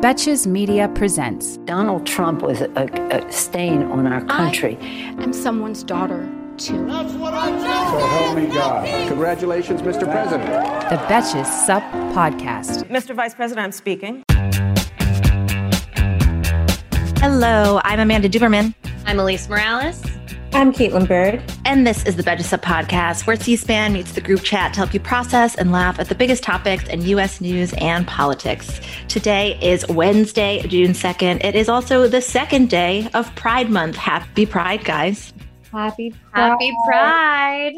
Betches Media presents. Donald Trump was a, a stain on our country. I'm someone's daughter, too. That's what I do. So help me God. Congratulations, Mr. President. The Betches Sup Podcast. Mr. Vice President, I'm speaking. Hello, I'm Amanda Duberman. I'm Alise Morales. I'm Kaitlin Bird. And this is the Betches Sup podcast, where C SPAN meets the group chat to help you process and laugh at the biggest topics in U.S. news and politics. Today is Wednesday, June 2nd. It is also the second day of Pride Month. Happy Pride, guys. Happy Pride. Happy Pride.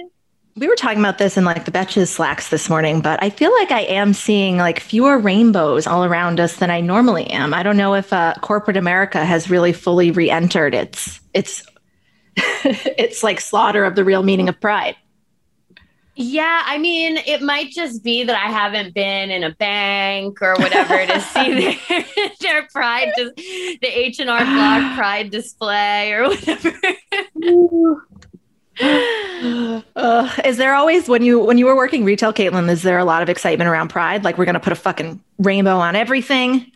We were talking about this in like the Betches Slacks this morning, but I feel like I am seeing like fewer rainbows all around us than I normally am. I don't know if uh, corporate America has really fully re-entered its its it's like slaughter of the real meaning of pride. Yeah, I mean, it might just be that I haven't been in a bank or whatever to see their, their pride, just the H and R Block Pride display or whatever. uh, is there always when you when you were working retail, Kaitlin? Is there a lot of excitement around Pride? Like we're gonna put a fucking rainbow on everything?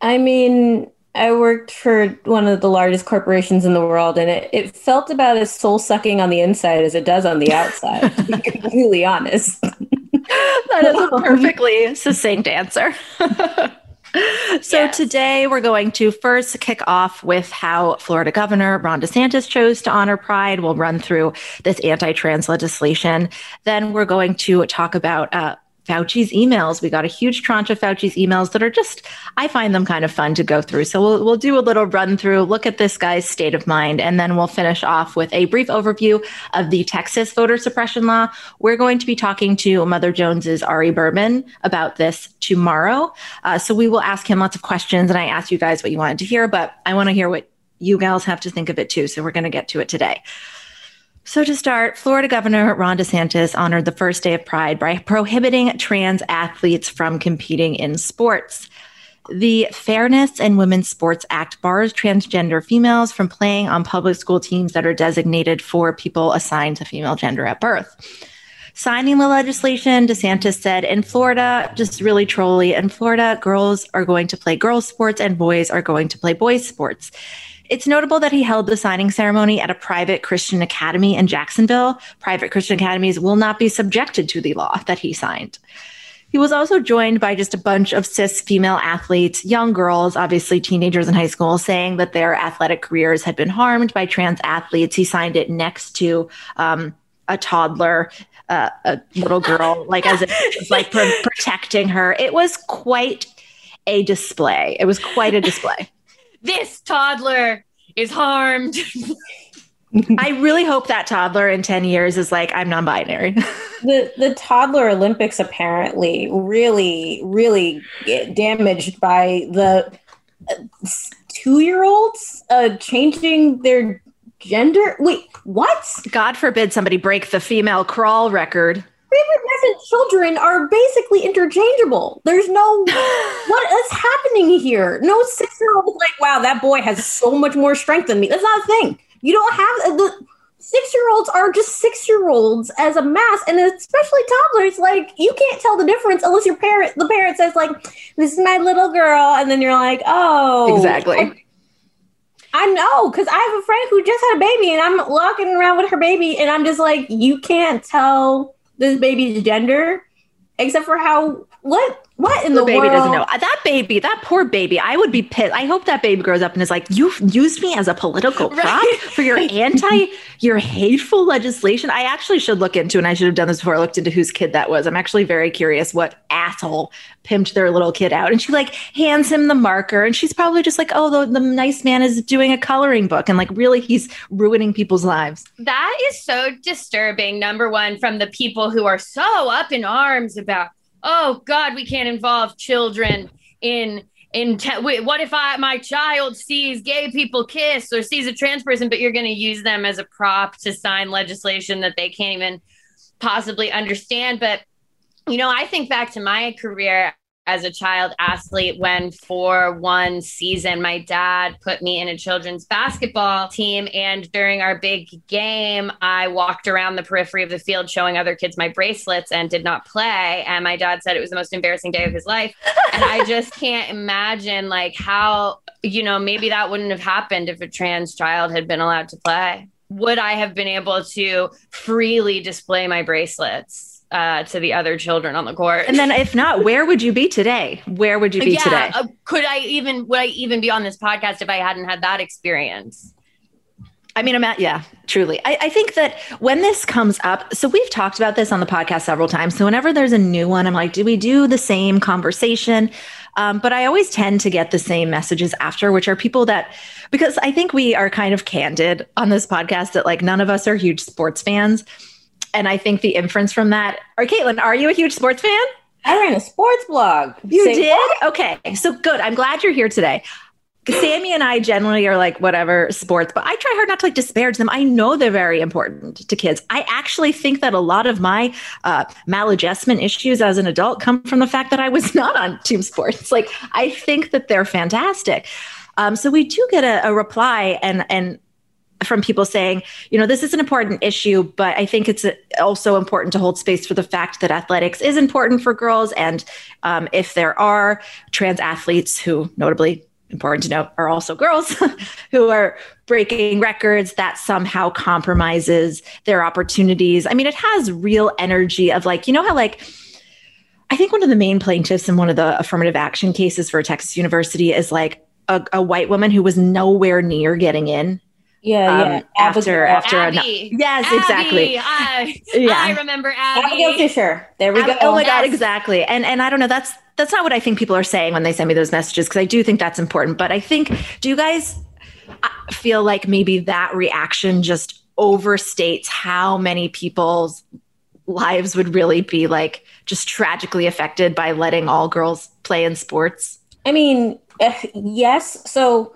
I mean, I worked for one of the largest corporations in the world, and it, it felt about as soul sucking on the inside as it does on the outside, to be completely honest. that is a perfectly succinct answer. so, yes. today we're going to first kick off with how Florida Governor Ron DeSantis chose to honor Pride. We'll run through this anti trans legislation. Then we're going to talk about uh, Fauci's emails. We got a huge tranche of Fauci's emails that are just, I find them kind of fun to go through. So we'll, we'll do a little run through, look at this guy's state of mind, and then we'll finish off with a brief overview of the Texas voter suppression law. We're going to be talking to Mother Jones's Ari Berman about this tomorrow. Uh, so we will ask him lots of questions, and I asked you guys what you wanted to hear, but I want to hear what you gals have to think of it too. So we're going to get to it today. So, to start, Florida Governor Ron DeSantis honored the first day of Pride by prohibiting trans athletes from competing in sports. The Fairness in Women's Sports Act bars transgender females from playing on public school teams that are designated for people assigned to female gender at birth. Signing the legislation, DeSantis said in Florida, just really trolly, in Florida, girls are going to play girls' sports and boys are going to play boys' sports. It's notable that he held the signing ceremony at a private Christian academy in Jacksonville. Private Christian academies will not be subjected to the law that he signed. He was also joined by just a bunch of cis female athletes, young girls, obviously teenagers in high school, saying that their athletic careers had been harmed by trans athletes. He signed it next to um, a toddler, uh, a little girl, like as was like pro- protecting her. It was quite a display. It was quite a display this toddler is harmed. I really hope that toddler in 10 years is like, I'm non binary. the, the toddler Olympics apparently really, really damaged by the uh, two year olds uh, changing their gender. Wait, what? God forbid somebody break the female crawl record prepubescent children are basically interchangeable. There's no what is happening here. No six year old like, wow, that boy has so much more strength than me. That's not a thing. You don't have uh, the six year olds are just six year olds as a mass, and especially toddlers. Like you can't tell the difference unless your parent, the parent says like, "This is my little girl," and then you're like, "Oh, exactly." I know because I have a friend who just had a baby, and I'm walking around with her baby, and I'm just like, you can't tell this baby's gender, except for how what? What in the, the baby world? doesn't know. That baby that poor baby i would be pissed. I hope that baby grows up and is like you used me as a political prop right. for your anti your hateful legislation. I actually should look into and i should have done this before i looked into whose kid that was. I'm actually very curious what asshole pimped their little kid out. And she like hands him the marker and she's probably just like oh the, the nice man is doing a coloring book and like really he's ruining people's lives. That is so disturbing number one from the people who are so up in arms about oh God, we can't involve children in in te- wait, what if I my child sees gay people kiss or sees a trans person, but you're going to use them as a prop to sign legislation that they can't even possibly understand. But you know, I think back to my career as a child athlete when for one season my dad put me in a children's basketball team and during our big game I walked around the periphery of the field showing other kids my bracelets and did not play and my dad said it was the most embarrassing day of his life. And I just can't imagine like how you know maybe that wouldn't have happened if a trans child had been allowed to play. Would I have been able to freely display my bracelets uh, to the other children on the court. And then, if not, where would you be today? Where would you be yeah, today? Uh, could I even would I even be on this podcast if I hadn't had that experience? I mean, I'm at, yeah, truly. I, I, think that when this comes up, so we've talked about this on the podcast several times. So whenever there's a new one, I'm like, do we do the same conversation? Um, but I always tend to get the same messages after, which are people that, because I think we are kind of candid on this podcast that like none of us are huge sports fans. And I think the inference from that, or Kaitlin, are you a huge sports fan? I ran a sports blog. You Say did? What? Okay. So good. I'm glad you're here today. Sammy and I generally are like whatever sports, but I try hard not to like disparage them. I know they're very important to kids. I actually think that a lot of my uh, maladjustment issues as an adult come from the fact that I was not on team sports. Like I think that they're fantastic. Um, so we do get a, a reply, and and from people saying, you know, this is an important issue, but I think it's also important to hold space for the fact that athletics is important for girls. And um, if there are trans athletes who, notably, important to note, are also girls who are breaking records, that somehow compromises their opportunities. I mean, it has real energy of like, you know, how like, I think one of the main plaintiffs in one of the affirmative action cases for Texas University is like a, a white woman who was nowhere near getting in yeah, um, yeah. After after Abby. A, yes, Abby. exactly. I, yeah. I remember Abby. Abigail Fisher. There we Abby, go. Oh my god, exactly. And and I don't know. That's that's not what I think people are saying when they send me those messages because I do think that's important. But I think, do you guys uh, feel like maybe that reaction just overstates how many people's lives would really be like just tragically affected by letting all girls play in sports? I mean, uh, yes. So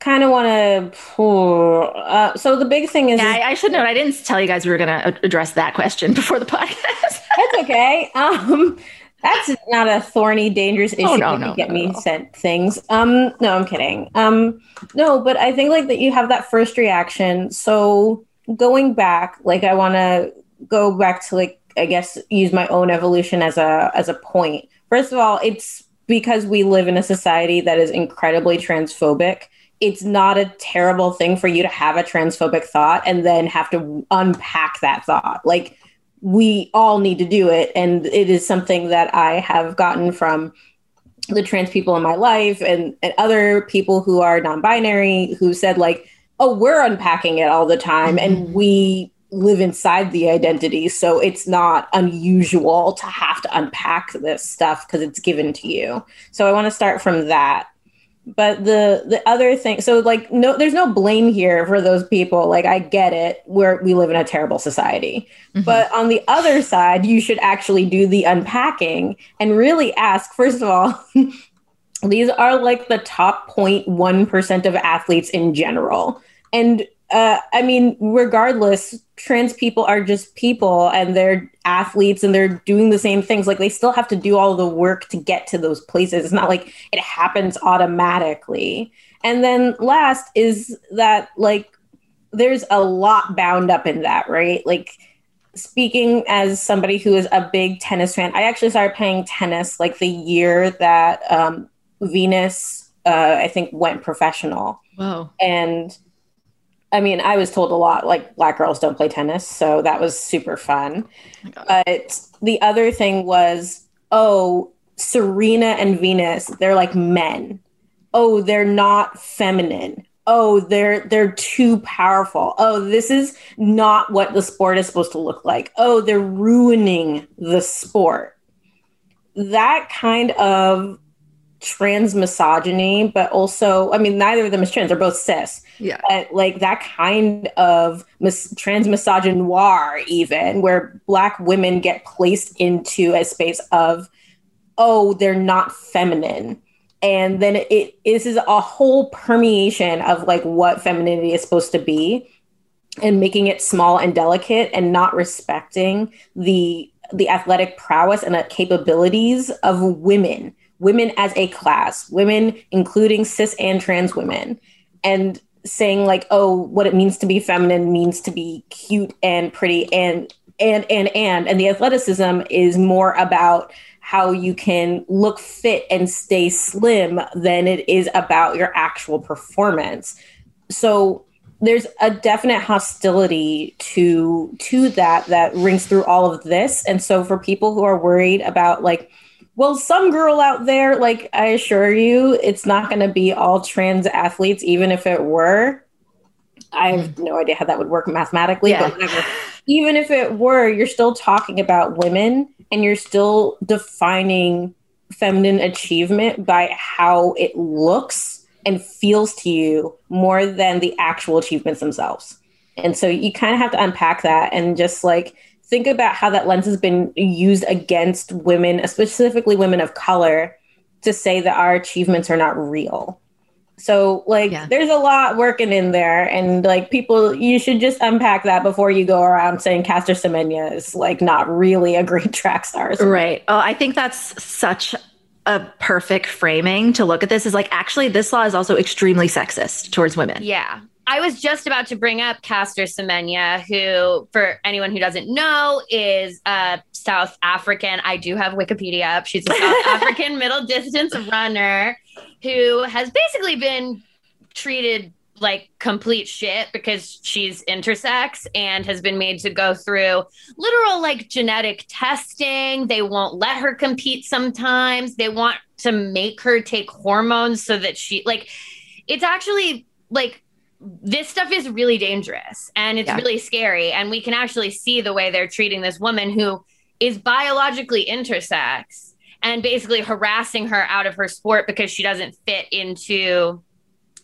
kind of want to. Uh, so the big thing is, yeah, I, I, should note I didn't tell you guys we were going to address that question before the podcast. that's okay. Um, that's not a thorny, dangerous issue. Oh, no, no, get no, me no. sent things. Um, no, I'm kidding. Um, no, but I think like that you have that first reaction. So going back, like I want to go back to like I guess use my own evolution as a as a point. First of all, it's because we live in a society that is incredibly transphobic it's not a terrible thing for you to have a transphobic thought and then have to unpack that thought. Like we all need to do it. And it is something that I have gotten from the trans people in my life and, and other people who are non-binary who said like, oh, we're unpacking it all the time mm-hmm. and we live inside the identity. So it's not unusual to have to unpack this stuff because it's given to you. So I want to start from that but the the other thing so like no there's no blame here for those people. Like i get it. Where we live in a terrible society. Mm-hmm. but on the other side you should actually do the unpacking and really ask first of all these are like the top 0.1% of athletes in general. And uh, I mean, regardless, trans people are just people and they're athletes and they're doing the same things. Like they still have to do all the work to get to those places. It's not like it happens automatically. And then last is that like there's a lot bound up in that, right? Like speaking as somebody who is a big tennis fan, I actually started playing tennis like the year that um, Venus, uh, I think, went professional. Wow. And I mean, I was told a lot like black girls don't play tennis, so that was super fun. Oh but the other thing was, oh, Serena and Venus, they're like men. Oh, they're not feminine. Oh, they're they're too powerful. Oh, this is not what the sport is supposed to look like. Oh, they're ruining the sport. That kind of trans misogyny, but also, I mean, neither of them is trans. They're both cis. Yeah. But like that kind of mis- trans misogynoir, even where Black women get placed into a space of, oh, they're not feminine. and then it, this is a whole permeation of like what femininity is supposed to be and making it small and delicate and not respecting the the athletic prowess and the capabilities of women women as a class women including cis and trans women and saying like oh what it means to be feminine means to be cute and pretty and and and and and the athleticism is more about how you can look fit and stay slim than it is about your actual performance. So there's a definite hostility to to that that rings through all of this. And so for people who are worried about like well some girl out there like i assure you it's not going to be all trans athletes even if it were i have mm. no idea how that would work mathematically yeah. but whatever even if it were you're still talking about women and you're still defining feminine achievement by how it looks and feels to you more than the actual achievements themselves. And so you kind of have to unpack that and just like think about how that lens has been used against women, specifically women of color, to say that our achievements are not real. So like yeah. there's a lot working in there and like people you should just unpack that before you go around saying Caster Semenya is like not really a great track star. Right. Oh, I think that's such a perfect framing to look at this is like actually this law is also extremely sexist towards women. Yeah. I was just about to bring up Caster Semenya, who, for anyone who doesn't know, is a South African. I do have Wikipedia up. She's a South African middle distance runner who has basically been treated like complete shit because she's intersex and has been made to go through literal like genetic testing. They won't let her compete sometimes. They want to make her take hormones so that she like it's actually like this stuff is really dangerous and it's yeah. really scary. And we can actually see the way they're treating this woman who is biologically intersex and basically harassing her out of her sport because she doesn't fit into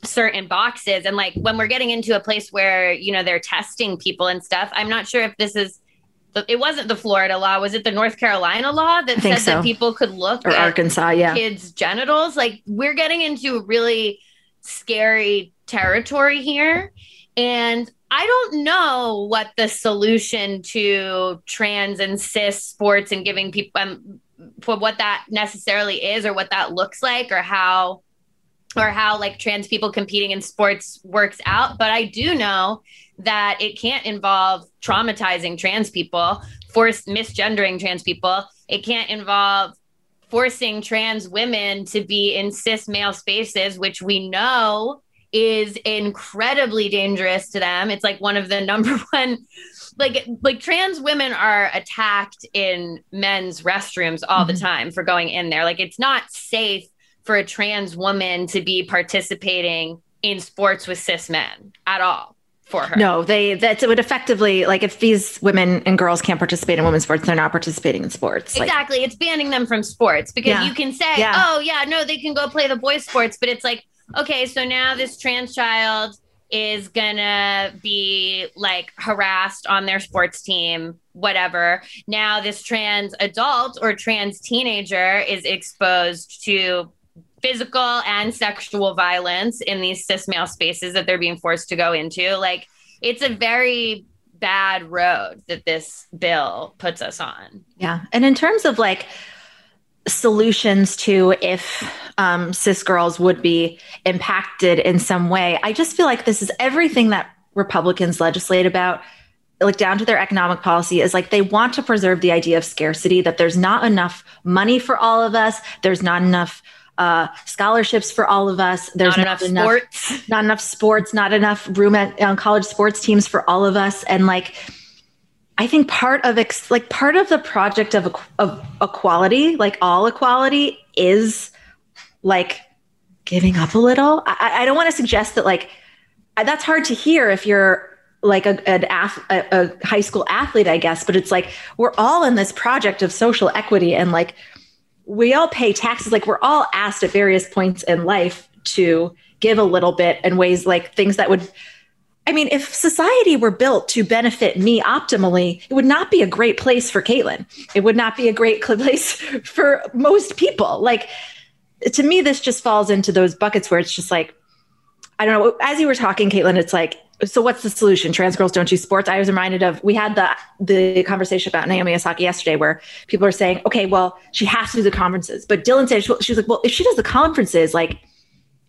certain boxes. And like when we're getting into a place where you know they're testing people and stuff i'm not sure if this is it wasn't the florida law. Was it the north carolina law that said so. that people could look or arkansas yeah. kids genitals? Like we're getting into really scary territory here. And I don't know what the solution to trans and cis sports and giving people um, what that necessarily is or what that looks like or how or how like trans people competing in sports works out. But i do know that it can't involve traumatizing trans people force misgendering trans people. It can't involve forcing trans women to be in cis male spaces which we know is incredibly dangerous to them it's like one of the number one like like trans women are attacked in men's restrooms all mm-hmm. the time for going in there like it's not safe for a trans woman to be participating in sports with cis men at all for her. No, they that would effectively like if these women and girls can't participate in women's sports, they're not participating in sports. Exactly. Like, it's banning them from sports because yeah. you can say, yeah. oh yeah, no, they can go play the boys' sports, but it's like, okay, so now this trans child is gonna be like harassed on their sports team, whatever. Now this trans adult or trans teenager is exposed to physical and sexual violence in these cis male spaces that they're being forced to go into. Like it's a very bad road that this bill puts us on. Yeah. And in terms of like solutions to if um, cis girls would be impacted in some way, I just feel like this is everything that Republicans legislate about like down to their economic policy is like they want to preserve the idea of scarcity that there's not enough money for all of us there's not enough uh, scholarships for all of us. There's not, not enough, sports, not enough sports, not enough room at um, college sports teams for all of us. And like, I think part of ex- like part of the project of, of equality, like all equality, is like giving up a little. I, I don't want to suggest that like that's hard to hear if you're like a, an a, a high school athlete, I guess. But it's like we're all in this project of social equity and like we all pay taxes. Like we're all asked at various points in life to give a little bit in ways like things that would I mean, if society were built to benefit me optimally, it would not be a great place for Kaitlin. It would not be a great place for most people. Like, to me, this just falls into those buckets where it's just like, I don't know. As you were talking, Kaitlin, it's like, so what's the solution? Trans girls don't choose sports. I was reminded of we had the the conversation about Naomi Osaka yesterday, where people are saying, okay, well, she has to do the conferences. But Dylan said she, she was like, well, if she does the conferences, like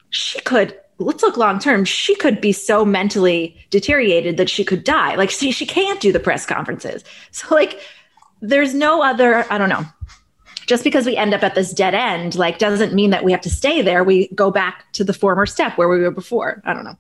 she could let's look long term. She could be so mentally deteriorated that she could die. Like she she can't do the press conferences. So like, there's no other. I don't know just because we end up at this dead end like doesn't mean that we have to stay there we go back to the former step where we were before i don't know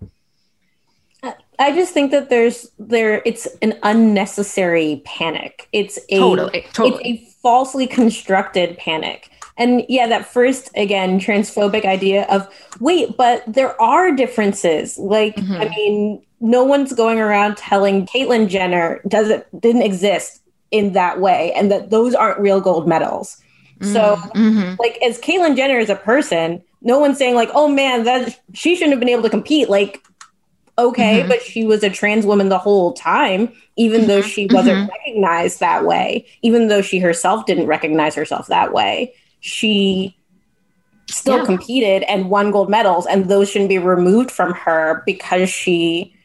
I just think that there's there it's an unnecessary panic. It's a totally, totally. it's a falsely constructed panic. And yeah, that first again transphobic idea of wait, but there are differences. Like mm-hmm. I mean, no one's going around telling Caitlyn Jenner doesn't didn't exist in that way and that those aren't real gold medals. Mm-hmm. So mm-hmm. like as Caitlyn Jenner is a person, no one's saying like, oh man, that she shouldn't have been able to compete. Like okay, mm-hmm. but she was a trans woman the whole time, even though mm-hmm. she wasn't mm-hmm. recognized that way, even though she herself didn't recognize herself that way. She still yeah. competed and won gold medals, and those shouldn't be removed from her because she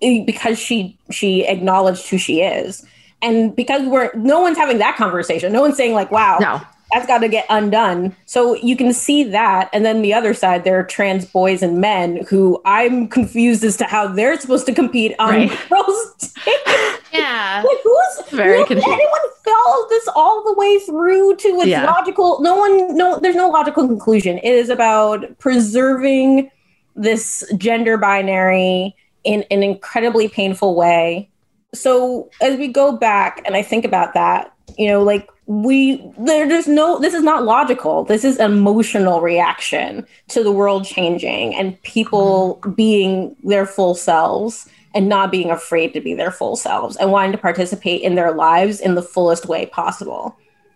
because she she acknowledged who she is. And because we're no one's having that conversation. No one's saying like, wow, no that's got to get undone. So you can see that. And then the other side, there are trans boys and men who I'm confused as to how they're supposed to compete on right. girls' Yeah. like who's very confused. Anyone this all the way through to its yeah. logical? No one, no, there's no logical conclusion. It is about preserving this gender binary in an incredibly painful way. So as we go back and I think about that, you know, like we there's no this is not logical this is emotional reaction to the world changing and people being their full selves and not being afraid to be their full selves and wanting to participate in their lives in the fullest way possible.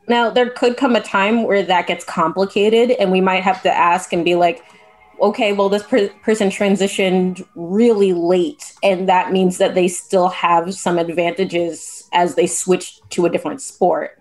Now there could come a time where that gets complicated and we might have to ask and be like okay well this per- person transitioned really late and that means that they still have some advantages as they switch to a different sport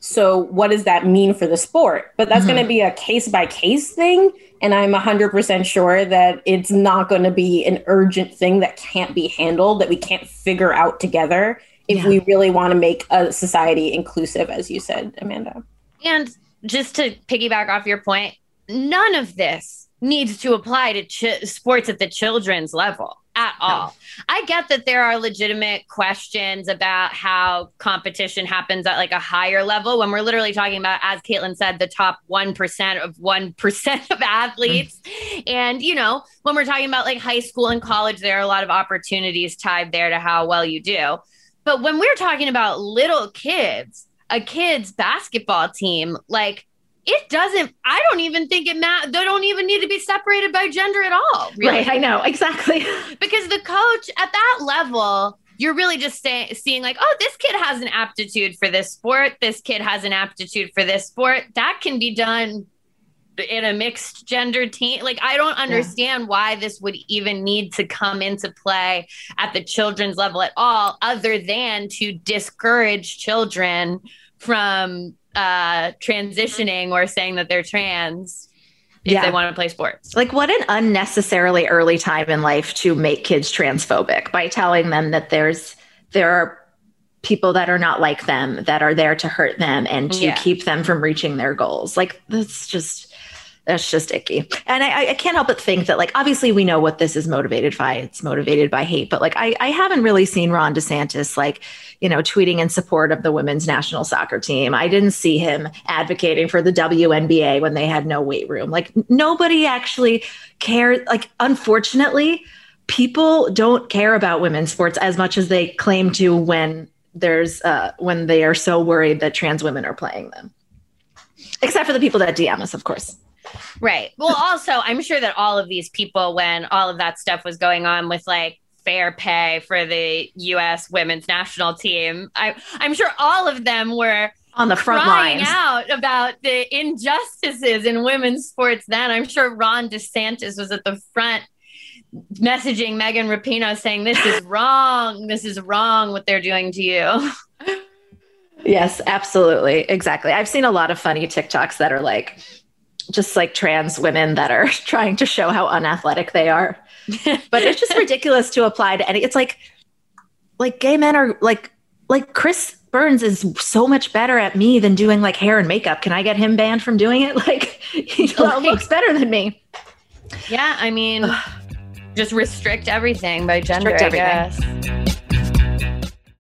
so, what does that mean for the sport? But that's mm-hmm. going to be a case by case thing. And I'm 100% sure that it's not going to be an urgent thing that can't be handled, that we can't figure out together if yeah. we really want to make a society inclusive, as you said, Amanda. And just to piggyback off your point, none of this needs to apply to ch- sports at the children's level at all. No. I get that there are legitimate questions about how competition happens at like a higher level when we're literally talking about, as Kaitlin said, the top 1% of 1% of athletes. And, you know, when we're talking about like high school and college, there are a lot of opportunities tied there to how well you do. But when we're talking about little kids, a kid's basketball team, like it doesn't i don't even think it matters they don't even need to be separated by gender at all really. right i know exactly because the coach at that level you're really just say, seeing like oh this kid has an aptitude for this sport this kid has an aptitude for this sport that can be done in a mixed gender team like i don't understand yeah. why this would even need to come into play at the children's level at all other than to discourage children from uh, transitioning or saying that they're trans if yeah. they want to play sports. Like, what an unnecessarily early time in life to make kids transphobic by telling them that there's there are people that are not like them that are there to hurt them and to yeah. keep them from reaching their goals. Like, that's just that's just icky. And I, I, can't help but think that, like, obviously we know what this is motivated by. It's motivated by hate, but like, I, I haven't really seen Ron DeSantis, like, you know, tweeting in support of the women's national soccer team. I didn't see him advocating for the WNBA when they had no weight room. Like, nobody actually cared. Like, unfortunately, people don't care about women's sports as much as they claim to when there's, uh, when they are so worried that trans women are playing them. Except for the people that DM us, of course. Right. Well, also, I'm sure that all of these people, when all of that stuff was going on with like fair pay for the U.S. women's national team, I, I'm sure all of them were on the front lines out about the injustices in women's sports. Then I'm sure Ron DeSantis was at the front messaging Megan Rapinoe saying, "This is wrong. This is wrong. What they're doing to you." Yes, absolutely. Exactly. I've seen a lot of funny TikToks that are like, just like trans women that are trying to show how unathletic they are. but it's just ridiculous to apply to any. It's like, like gay men are like, like Chris Burns is so much better at me than doing like hair and makeup. Can I get him banned from doing it? Like, he looks better than me. Yeah, I mean, just restrict everything by gender. Restrict I everything.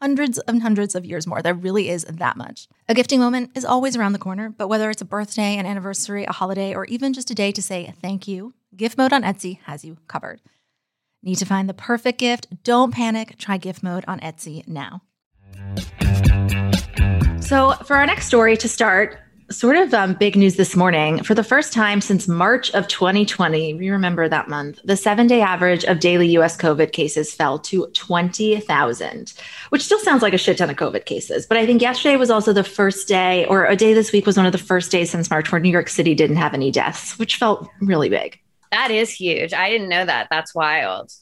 hundreds and hundreds of years more. There really is that much. A gifting moment is always around the corner, but whether it's a birthday, an anniversary, a holiday, or even just a day to say thank you, Gift Mode on Etsy has you covered. Need to find the perfect gift? Don't panic. Try Gift Mode on Etsy now. So, for our next story to start, sort of um, big news this morning. For the first time since March of 2020, we remember that month, the seven day average of daily US COVID cases fell to 20,000, which still sounds like a shit ton of COVID cases. But I think yesterday was also the first day, or a day this week was one of the first days since March where New York City didn't have any deaths, which felt really big. That is huge. I didn't know that. That's wild.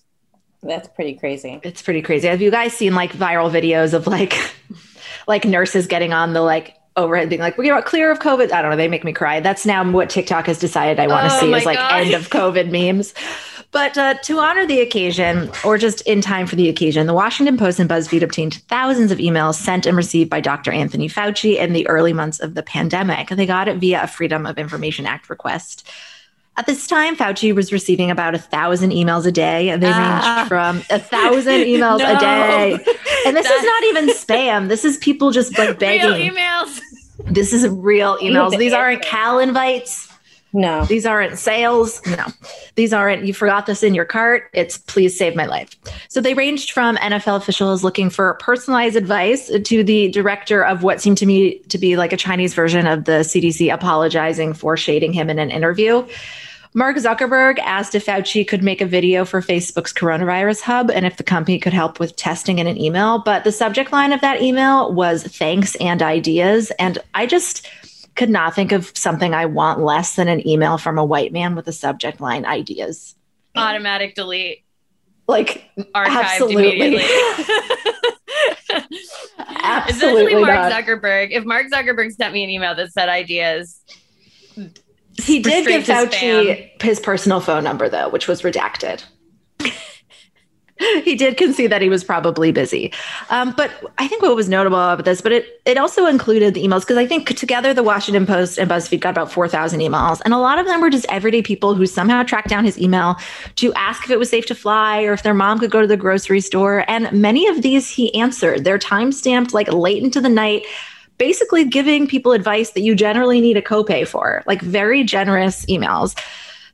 That's pretty crazy. It's pretty crazy. Have you guys seen like viral videos of like, like nurses getting on the like overhead being like, we're clear of COVID. I don't know. They make me cry. That's now what TikTok has decided I want to Oh see is like God. end of COVID memes. But uh, to honor the occasion, or just in time for the occasion, the Washington Post and BuzzFeed obtained thousands of emails sent and received by Dr. Anthony Fauci in the early months of the pandemic. They got it via a Freedom of Information Act request. At this time, Fauci was receiving about a thousand emails a day, and they Ah. ranged from a thousand emails No. a day. And this is not even spam. This is people just like begging. Real emails. This is real emails. These aren't. Cal invites. No. These aren't sales. No. These aren't, you forgot this in your cart. It's please save my life. So they ranged from NFL officials looking for personalized advice to the director of what seemed to me to be like a Chinese version of the CDC apologizing for shading him in an interview. Mark Zuckerberg asked if Fauci could make a video for Facebook's coronavirus hub and if the company could help with testing in an email. But the subject line of that email was thanks and ideas. And I just could not think of something I want less than an email from a white man with a subject line ideas. Automatic delete. Like, Archived Absolutely. immediately. Absolutely Especially Mark not. Zuckerberg. If Mark Zuckerberg sent me an email that said ideas, he did give Fauci his personal phone number, though, which was redacted. he did concede that he was probably busy. Um, but I think what was notable about this, but it, it also included the emails, because I think together the Washington Post and BuzzFeed got about 4,000 emails. And a lot of them were just everyday people who somehow tracked down his email to ask if it was safe to fly or if their mom could go to the grocery store. And many of these he answered. They're time stamped like late into the night basically giving people advice that you generally need a copay for, like very generous emails.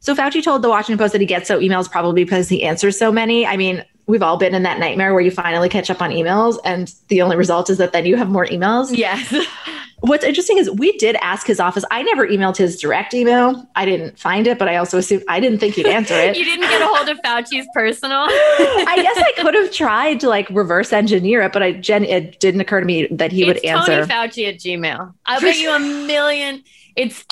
So Fauci told the Washington Post that he gets so emails probably because he answers so many. I mean, we've all been in that nightmare where you finally catch up on emails and the only result is that then you have more emails. yes. What's interesting is we did ask his office. I never emailed his direct email. I didn't find it, but I also assumed I didn't think he'd answer it. you didn't get a hold of Fauci's personal. I guess I could have tried to like reverse engineer it, but I Jen it didn't occur to me that he would answer. Tony Fauci at Gmail. I'll bet you a million. It's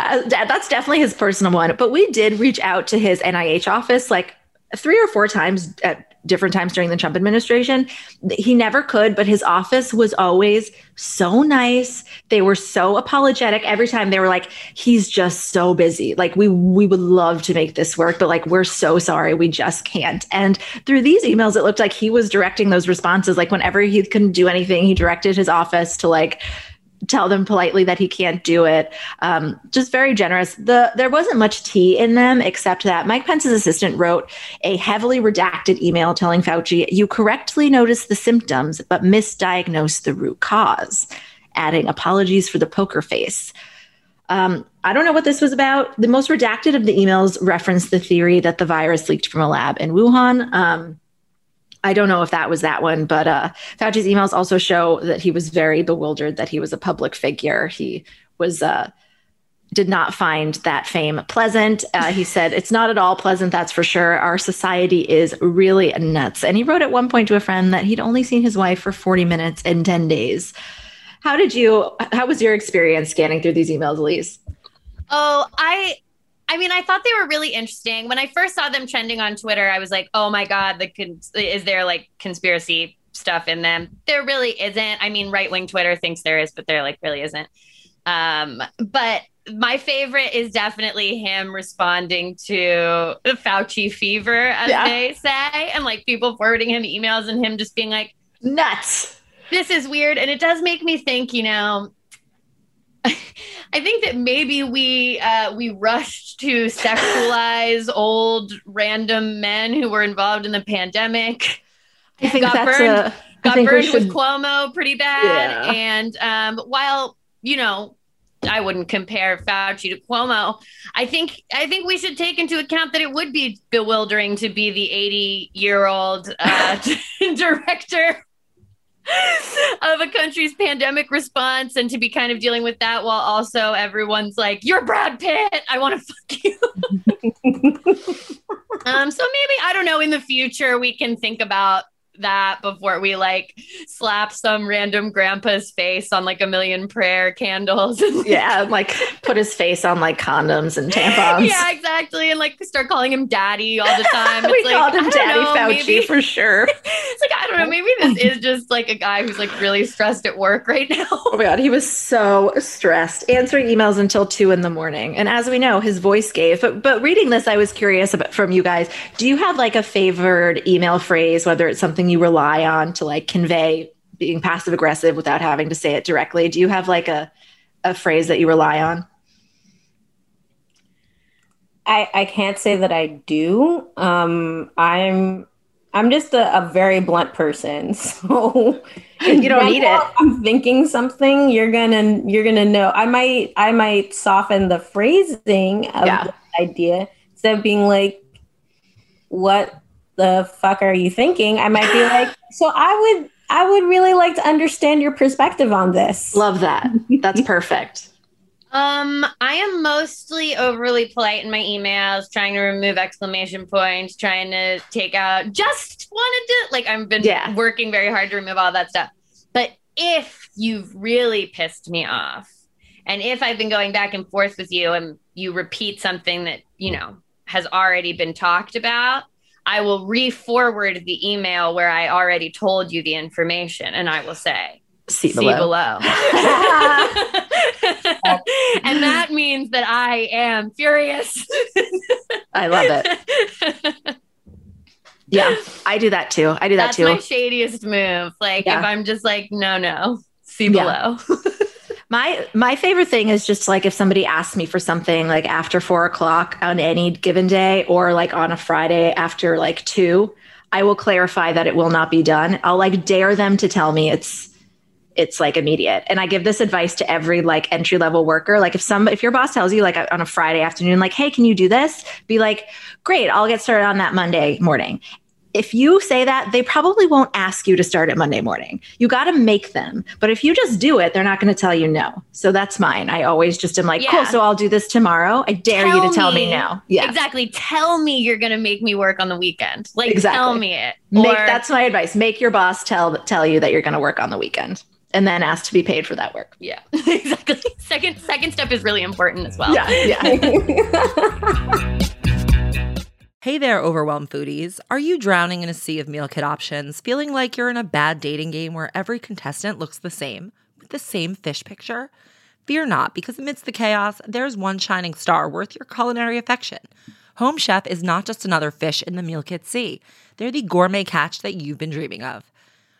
Uh, that's definitely his personal one. But we did reach out to his NIH office like three or four times at different times during the Trump administration. He never could, but his office was always so nice. They were so apologetic every time. They were like, "He's just so busy. Like we we would love to make this work, but like we're so sorry, we just can't." And through these emails, it looked like he was directing those responses. Like whenever he couldn't do anything, he directed his office to like tell them politely that he can't do it. Um, just very generous. The there wasn't much tea in them except that Mike Pence's assistant wrote a heavily redacted email telling Fauci, "You correctly noticed the symptoms, but misdiagnosed the root cause." Adding apologies for the poker face. Um, I don't know what this was about. The most redacted of the emails referenced the theory that the virus leaked from a lab in Wuhan. Um, I don't know if that was that one, but uh, Fauci's emails also show that he was very bewildered that he was a public figure. He was uh, did not find that fame pleasant. Uh, he said, "It's not at all pleasant, that's for sure. Our society is really nuts." And he wrote at one point to a friend that he'd only seen his wife for forty minutes in ten days. How did you? How was your experience scanning through these emails, Alise? Oh, I I mean, I thought they were really interesting. When I first saw them trending on Twitter, I was like, "Oh my god, the cons- is there like conspiracy stuff in them?" There really isn't. I mean, right wing Twitter thinks there is, but there like really isn't. Um, but my favorite is definitely him responding to the Fauci fever, as Yeah. they say, and like people forwarding him emails and him just being like, Nuts. this is weird and it does make me think you know i think that maybe we uh, we rushed to sexualize old random men who were involved in the pandemic I think got that's burned, a. I got think burned should. with cuomo pretty bad Yeah. and um, while you know I wouldn't compare Fauci to Cuomo. I think I think we should take into account that it would be bewildering to be the 80 year old uh, director of a country's pandemic response and to be kind of dealing with that while also everyone's like, You're Brad Pitt. I want to fuck you. um, so maybe, I don't know, in the future, we can think about that before we like slap some random grandpa's face on like a million prayer candles. yeah, and, like put his face on like condoms and tampons. yeah, exactly. And like start calling him daddy all the time. we like, called him Daddy know, Fauci maybe- for sure. it's like I don't know. Maybe this is just like a guy who's like really stressed at work right now. Oh my god, he was so stressed, answering emails until two in the morning. And as we know, his voice gave. But but reading this, I was curious about from you guys. Do you have like a favored email phrase, whether it's something you rely on to like convey being passive aggressive without having to say it directly? Do you have like a a phrase that you rely on? I, I can't say that I do. Um, I'm I'm just a, a very blunt person, so You don't need it. I'm thinking something. You're gonna you're gonna know. I might I might soften the phrasing of Yeah. the idea instead of being like, "What the fuck are you thinking?" I might be like, "So I would I would really like to understand your perspective on this." Love that. That's perfect. Um, I am mostly overly polite in my emails, trying to remove exclamation points, trying to take out just wanted to like I've been Yeah. working very hard to remove all that stuff. But if you've really pissed me off, and if I've been going back and forth with you and you repeat something that, you know, has already been talked about, I will re-forward the email where I already told you the information and I will say, See see below. below. and that means that I am furious. I love it. Yeah, I do that too. I do that That's too. my shadiest move. Like Yeah. if I'm just like, no, no, see Yeah. below. My my favorite thing is just like if somebody asks me for something like after four o'clock on any given day or like on a Friday after like two, I will clarify that it will not be done. I'll like dare them to tell me it's it's like immediate. And I give this advice to every like entry level worker. Like if some if your boss tells you like on a Friday afternoon, like, hey, can you do this? Be like, great, I'll get started on that Monday morning. If you say that, they probably won't ask you to start at Monday morning. You got to make them. But if you just do it, they're not going to tell you no. So that's mine. I always just am like, cool, so I'll do this tomorrow. I dare you to tell me, no. Yeah. Exactly. Tell me you're gonna make me work on the weekend. Like Exactly. tell me it. Make, that's my advice. Make your boss tell tell you that you're going to work on the weekend and then ask to be paid for that work. yeah, exactly. Second second step is really important as well. Yeah. Yeah. Hey there, overwhelmed foodies. Are you drowning in a sea of meal kit options, feeling like you're in a bad dating game where every contestant looks the same, with the same fish picture? Fear not, because amidst the chaos, there's one shining star worth your culinary affection. Home Chef is not just another fish in the meal kit sea, they're the gourmet catch that you've been dreaming of.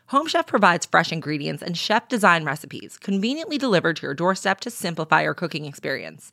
Home Chef provides fresh ingredients and chef design recipes conveniently delivered to your doorstep to simplify your cooking experience.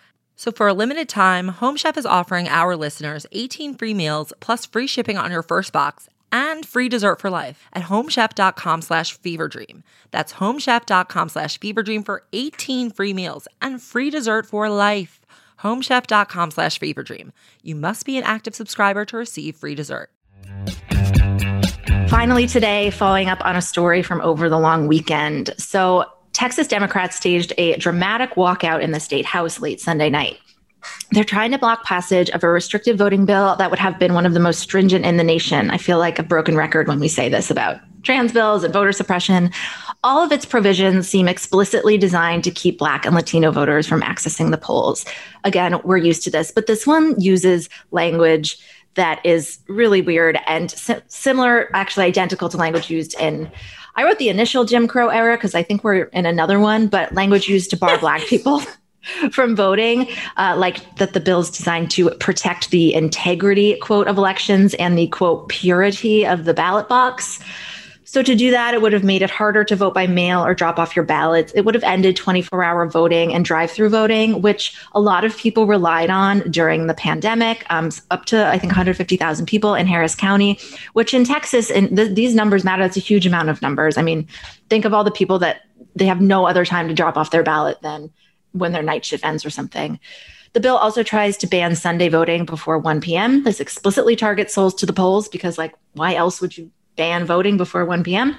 So for a limited time, Home Chef is offering our listeners 18 free meals plus free shipping on your first box and free dessert for life at homechef.com slash feverdream. That's homechef.com slash feverdream for 18 free meals and free dessert for life homechef.com slash feverdream. You must be an active subscriber to receive free dessert. Finally, today, following up on a story from over the long weekend. So, Texas Democrats staged a dramatic walkout in the state house late Sunday night. They're trying to block passage of a restrictive voting bill that would have been one of the most stringent in the nation. I feel like a broken record when we say this about trans bills and voter suppression. All of its provisions seem explicitly designed to keep Black and Latino voters from accessing the polls. Again, we're used to this, but this one uses language that is really weird and si- similar, actually identical to language used in. I wrote the initial Jim Crow era because I think we're in another one, but language used to bar Black people from voting, uh, like that the bill is designed to protect the integrity, quote, of elections and the, quote, purity of the ballot box. So to do that, it would have made it harder to vote by mail or drop off your ballots. It would have ended 24 hour voting and drive through voting, which a lot of people relied on during the pandemic, um, up to, I think, 150,000 people in Harris County, which in Texas, and th- these numbers matter. That's a huge amount of numbers. I mean, think of all the people that they have no other time to drop off their ballot than when their night shift ends or something. The bill also tries to ban Sunday voting before 1 p.m. This explicitly targets souls to the polls because, like, why else would you ban voting before 1 p.m.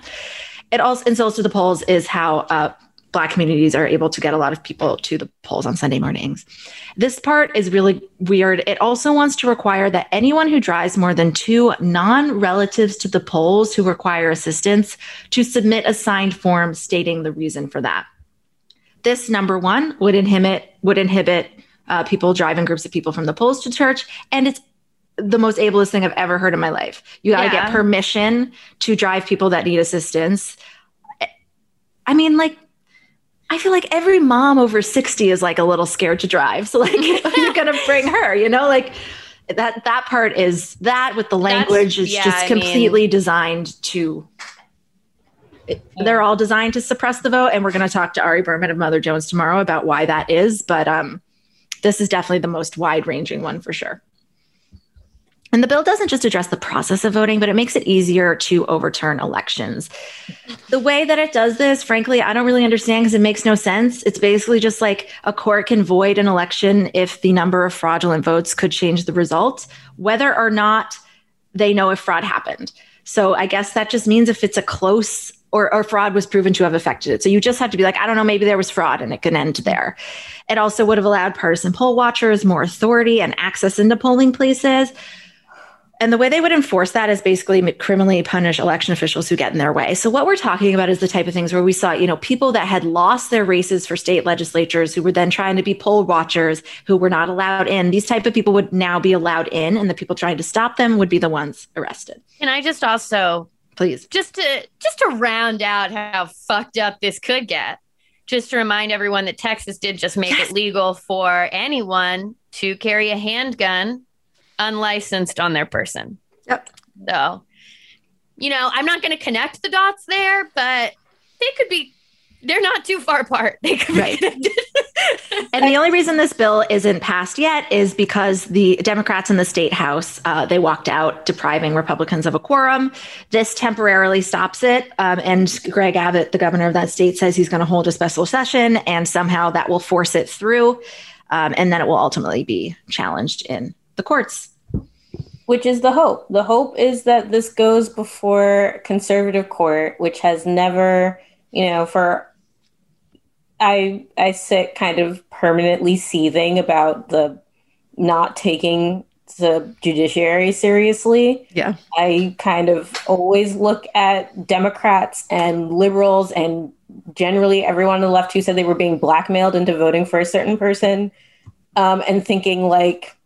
It also, and souls to the polls is how uh, Black communities are able to get a lot of people to the polls on Sunday mornings. This part is really weird. It also wants to require that anyone who drives more than two non relatives to the polls who require assistance to submit a signed form stating the reason for that. This number one would inhibit would inhibit uh, people driving groups of people from the polls to church, and it's the most ableist thing I've ever heard in my life. You got to yeah. get permission to drive people that need assistance. I mean, like, I feel like every mom over 60 is like a little scared to drive. So, like, you're going to bring her, you know, like that, that part is that with the language That's, is yeah, just I completely mean, designed to, it, they're all designed to suppress the vote. And we're going to talk to Ari Berman of Mother Jones tomorrow about why that is. But, um, this is definitely the most wide ranging one for sure. And the bill doesn't just address the process of voting, but it makes it easier to overturn elections. The way that it does this, frankly, I don't really understand because it makes no sense. It's basically just like a court can void an election if the number of fraudulent votes could change the result, whether or not they know if fraud happened. So I guess that just means if it's a close or, or, fraud was proven to have affected it. So you just have to be like, I don't know, maybe there was fraud and it can end there. It also would have allowed partisan poll watchers more authority and access into polling places. And the way they would enforce that is basically criminally punish election officials who get in their way. So what we're talking about is the type of things where we saw, you know, people that had lost their races for state legislatures who were then trying to be poll watchers who were not allowed in. These type of people would now be allowed in and the people trying to stop them would be the ones arrested. Can I just also please just to just to round out how fucked up this could get. Just to remind everyone that Texas did just make yes. it legal for anyone to carry a handgun unlicensed on their person. Yep. So, you know, I'm not going to connect the dots there, but they could be, they're not too far apart. They could right. and the only reason this bill isn't passed yet is because the Democrats in the state house uh, they walked out, depriving Republicans of a quorum. This temporarily stops it, um, and Greg Abbott, the governor of that state, says he's going to hold a special session, and somehow that will force it through, um, and then it will ultimately be challenged in the courts which is the hope. The hope is that this goes before conservative court, which has never, you know, for I I sit kind of permanently seething about the not taking the judiciary seriously. Yeah. I kind of always look at Democrats and liberals and generally everyone on the left who said they were being blackmailed into voting for a certain person um, and thinking like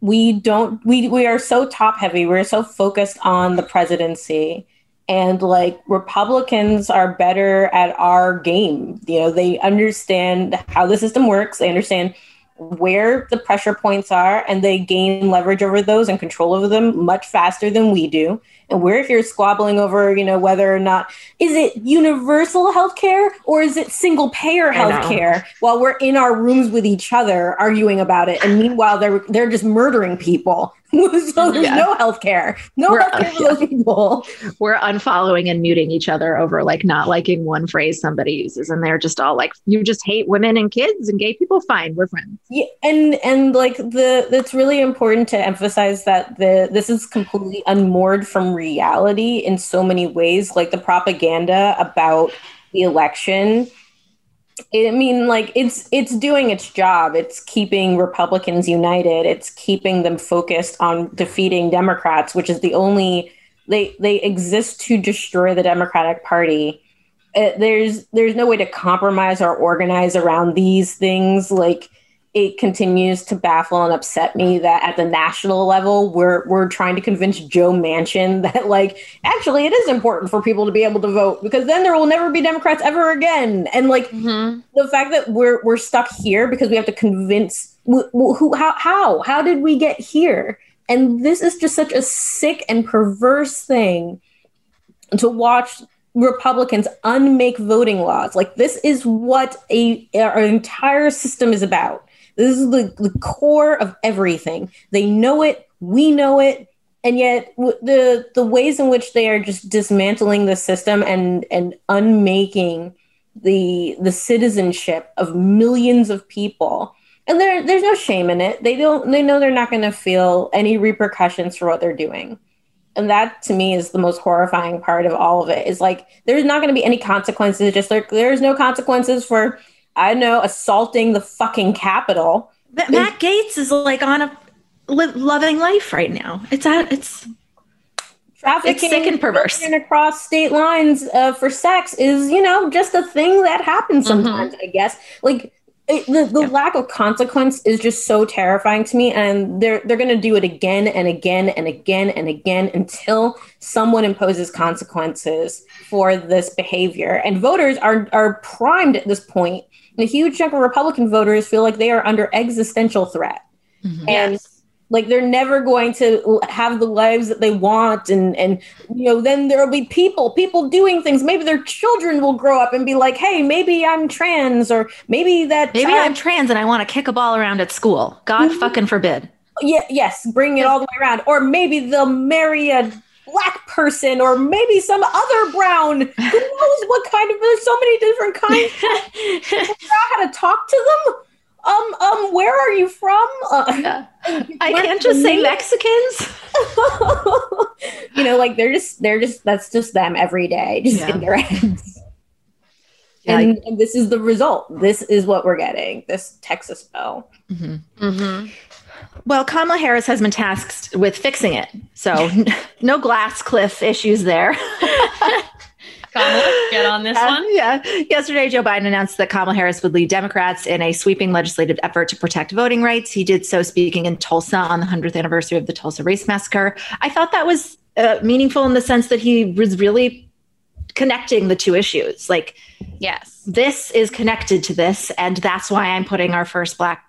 we don't we we are so top heavy. We're so focused on the presidency. And like republicans are better at our game. You know they understand how the system works. They understand where the pressure points are and they gain leverage over those and control over them much faster than we do. And where if you're squabbling over you know whether or not is it universal health care or is it single payer health care while we're in our rooms with each other arguing about it and meanwhile they're they're just murdering people so there's Yeah. no health care no We're- health care for those people We're unfollowing and muting each other over like not liking one phrase somebody uses. And they're just all like, you just hate women and kids and gay people. Fine, we're friends. Yeah, and and like the it's really important to emphasize that the this is completely unmoored from reality in so many ways. Like the propaganda about the election. I mean, like it's it's doing its job. It's keeping Republicans united. It's keeping them focused on defeating Democrats, which is the only they they exist to destroy the Democratic Party. Uh, there's there's no way to compromise or organize around these things. Like it continues to baffle and upset me that at the national level we're we're trying to convince Joe Manchin that like actually it is important for people to be able to vote because then there will never be Democrats ever again. And like mm-hmm. the fact that we're we're stuck here because we have to convince wh- wh- who how how how did we get here? And this is just such a sick and perverse thing to watch Republicans unmake voting laws. Like this is what a our entire system is about. This is the, the core of everything. They know it, we know it, and yet w- the the ways in which they are just dismantling the system and and unmaking the the citizenship of millions of people. And there there's no shame in it. They don't they know they're not going to feel any repercussions for what they're doing and that to me is the most horrifying part of all of it is like there's not going to be any consequences just like there's no consequences for i know assaulting the fucking capitol. But Matt Gaetz is like on a li- loving life right now. It's at it's trafficking It's sick and perverse. across state lines uh, for sex is you know just a thing that happens sometimes i guess. Like it, the, the lack of consequence is just so terrifying to me and they're they're going to do it again and again and again and again until someone imposes consequences for this behavior. And voters are are primed at this point and a huge chunk of republican voters feel like they are under existential threat mm-hmm. and like they're never going to have the lives that they want and and you know then there'll be people people doing things maybe their children will grow up and be like hey maybe i'm trans or maybe that maybe child- I'm trans and I want to kick a ball around at school. God mm-hmm. fucking forbid. yeah, yes, bring it all the way around. Or maybe they'll marry a black person, or maybe some other brown. Who knows what kind of? There's so many different kinds. Figure out how to talk to them. Um, um, where are you from? Uh, I can't just say? Mexicans. you know, like they're just they're just that's just them every day, just Yeah. in their heads. Yeah, and, and this is the result. This is what we're getting. This Texas bill. Well, Kamala Harris has been tasked with fixing it. So no glass cliff issues there. Kamala, get on this Uh, one. Yeah. Yesterday, Joe Biden announced that Kamala Harris would lead Democrats in a sweeping legislative effort to protect voting rights. He did so speaking in Tulsa on the 100th anniversary of the Tulsa Race Massacre. I thought that was uh, meaningful in the sense that he was really connecting the two issues. Like, Yes. this is connected to this, and that's why I'm putting our first Black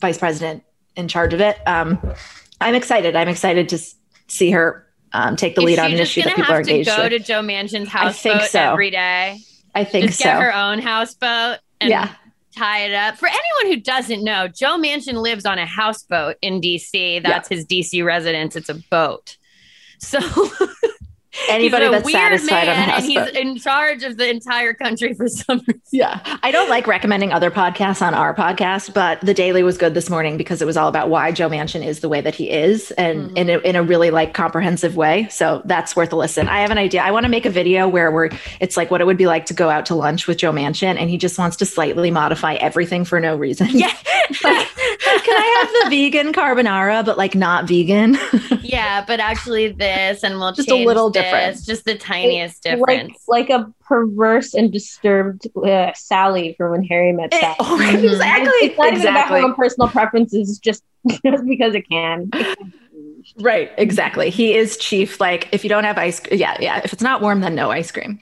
vice president in charge of it. Um, I'm excited. I'm excited to see her um, take the Is lead on an issue that people are have to engaged go with. to Joe Manchin's houseboat so. every day? I think just so. get her own houseboat and Yeah. tie it up. For anyone who doesn't know, Joe Manchin lives on a houseboat in DC. That's his DC residence. It's a boat. So Anybody that's weird satisfied on man, and he's in charge of the entire country for some reason. Yeah. I don't like recommending other podcasts on our podcast, but The Daily was good this morning because it was all about why Joe Manchin is the way that he is and mm-hmm. in, a, in a really like comprehensive way. So that's worth a listen. I have an idea. I want to make a video where we're, it's like what it would be like to go out to lunch with Joe Manchin and he just wants to slightly modify everything for no reason. Yeah. like, can I have the vegan carbonara, but like not vegan? yeah, but actually this, and we'll Just a little this, difference. Just the tiniest like difference. like a perverse and disturbed uh, Sally from when Harry met Sally. Oh, Mhm. exactly. It's not even about exactly. her own personal preferences, just just because it can. Right, exactly. He is chief. Like, if you don't have ice, yeah, yeah. If it's not warm, then no ice cream.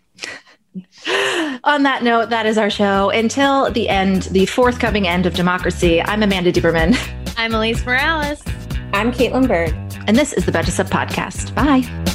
On that note, that is our show. Until the end, the forthcoming end of democracy, I'm Amanda Duberman, I'm Alise Morales. I'm Kaitlin Bird. and this is the Betches Sup Podcast. Bye.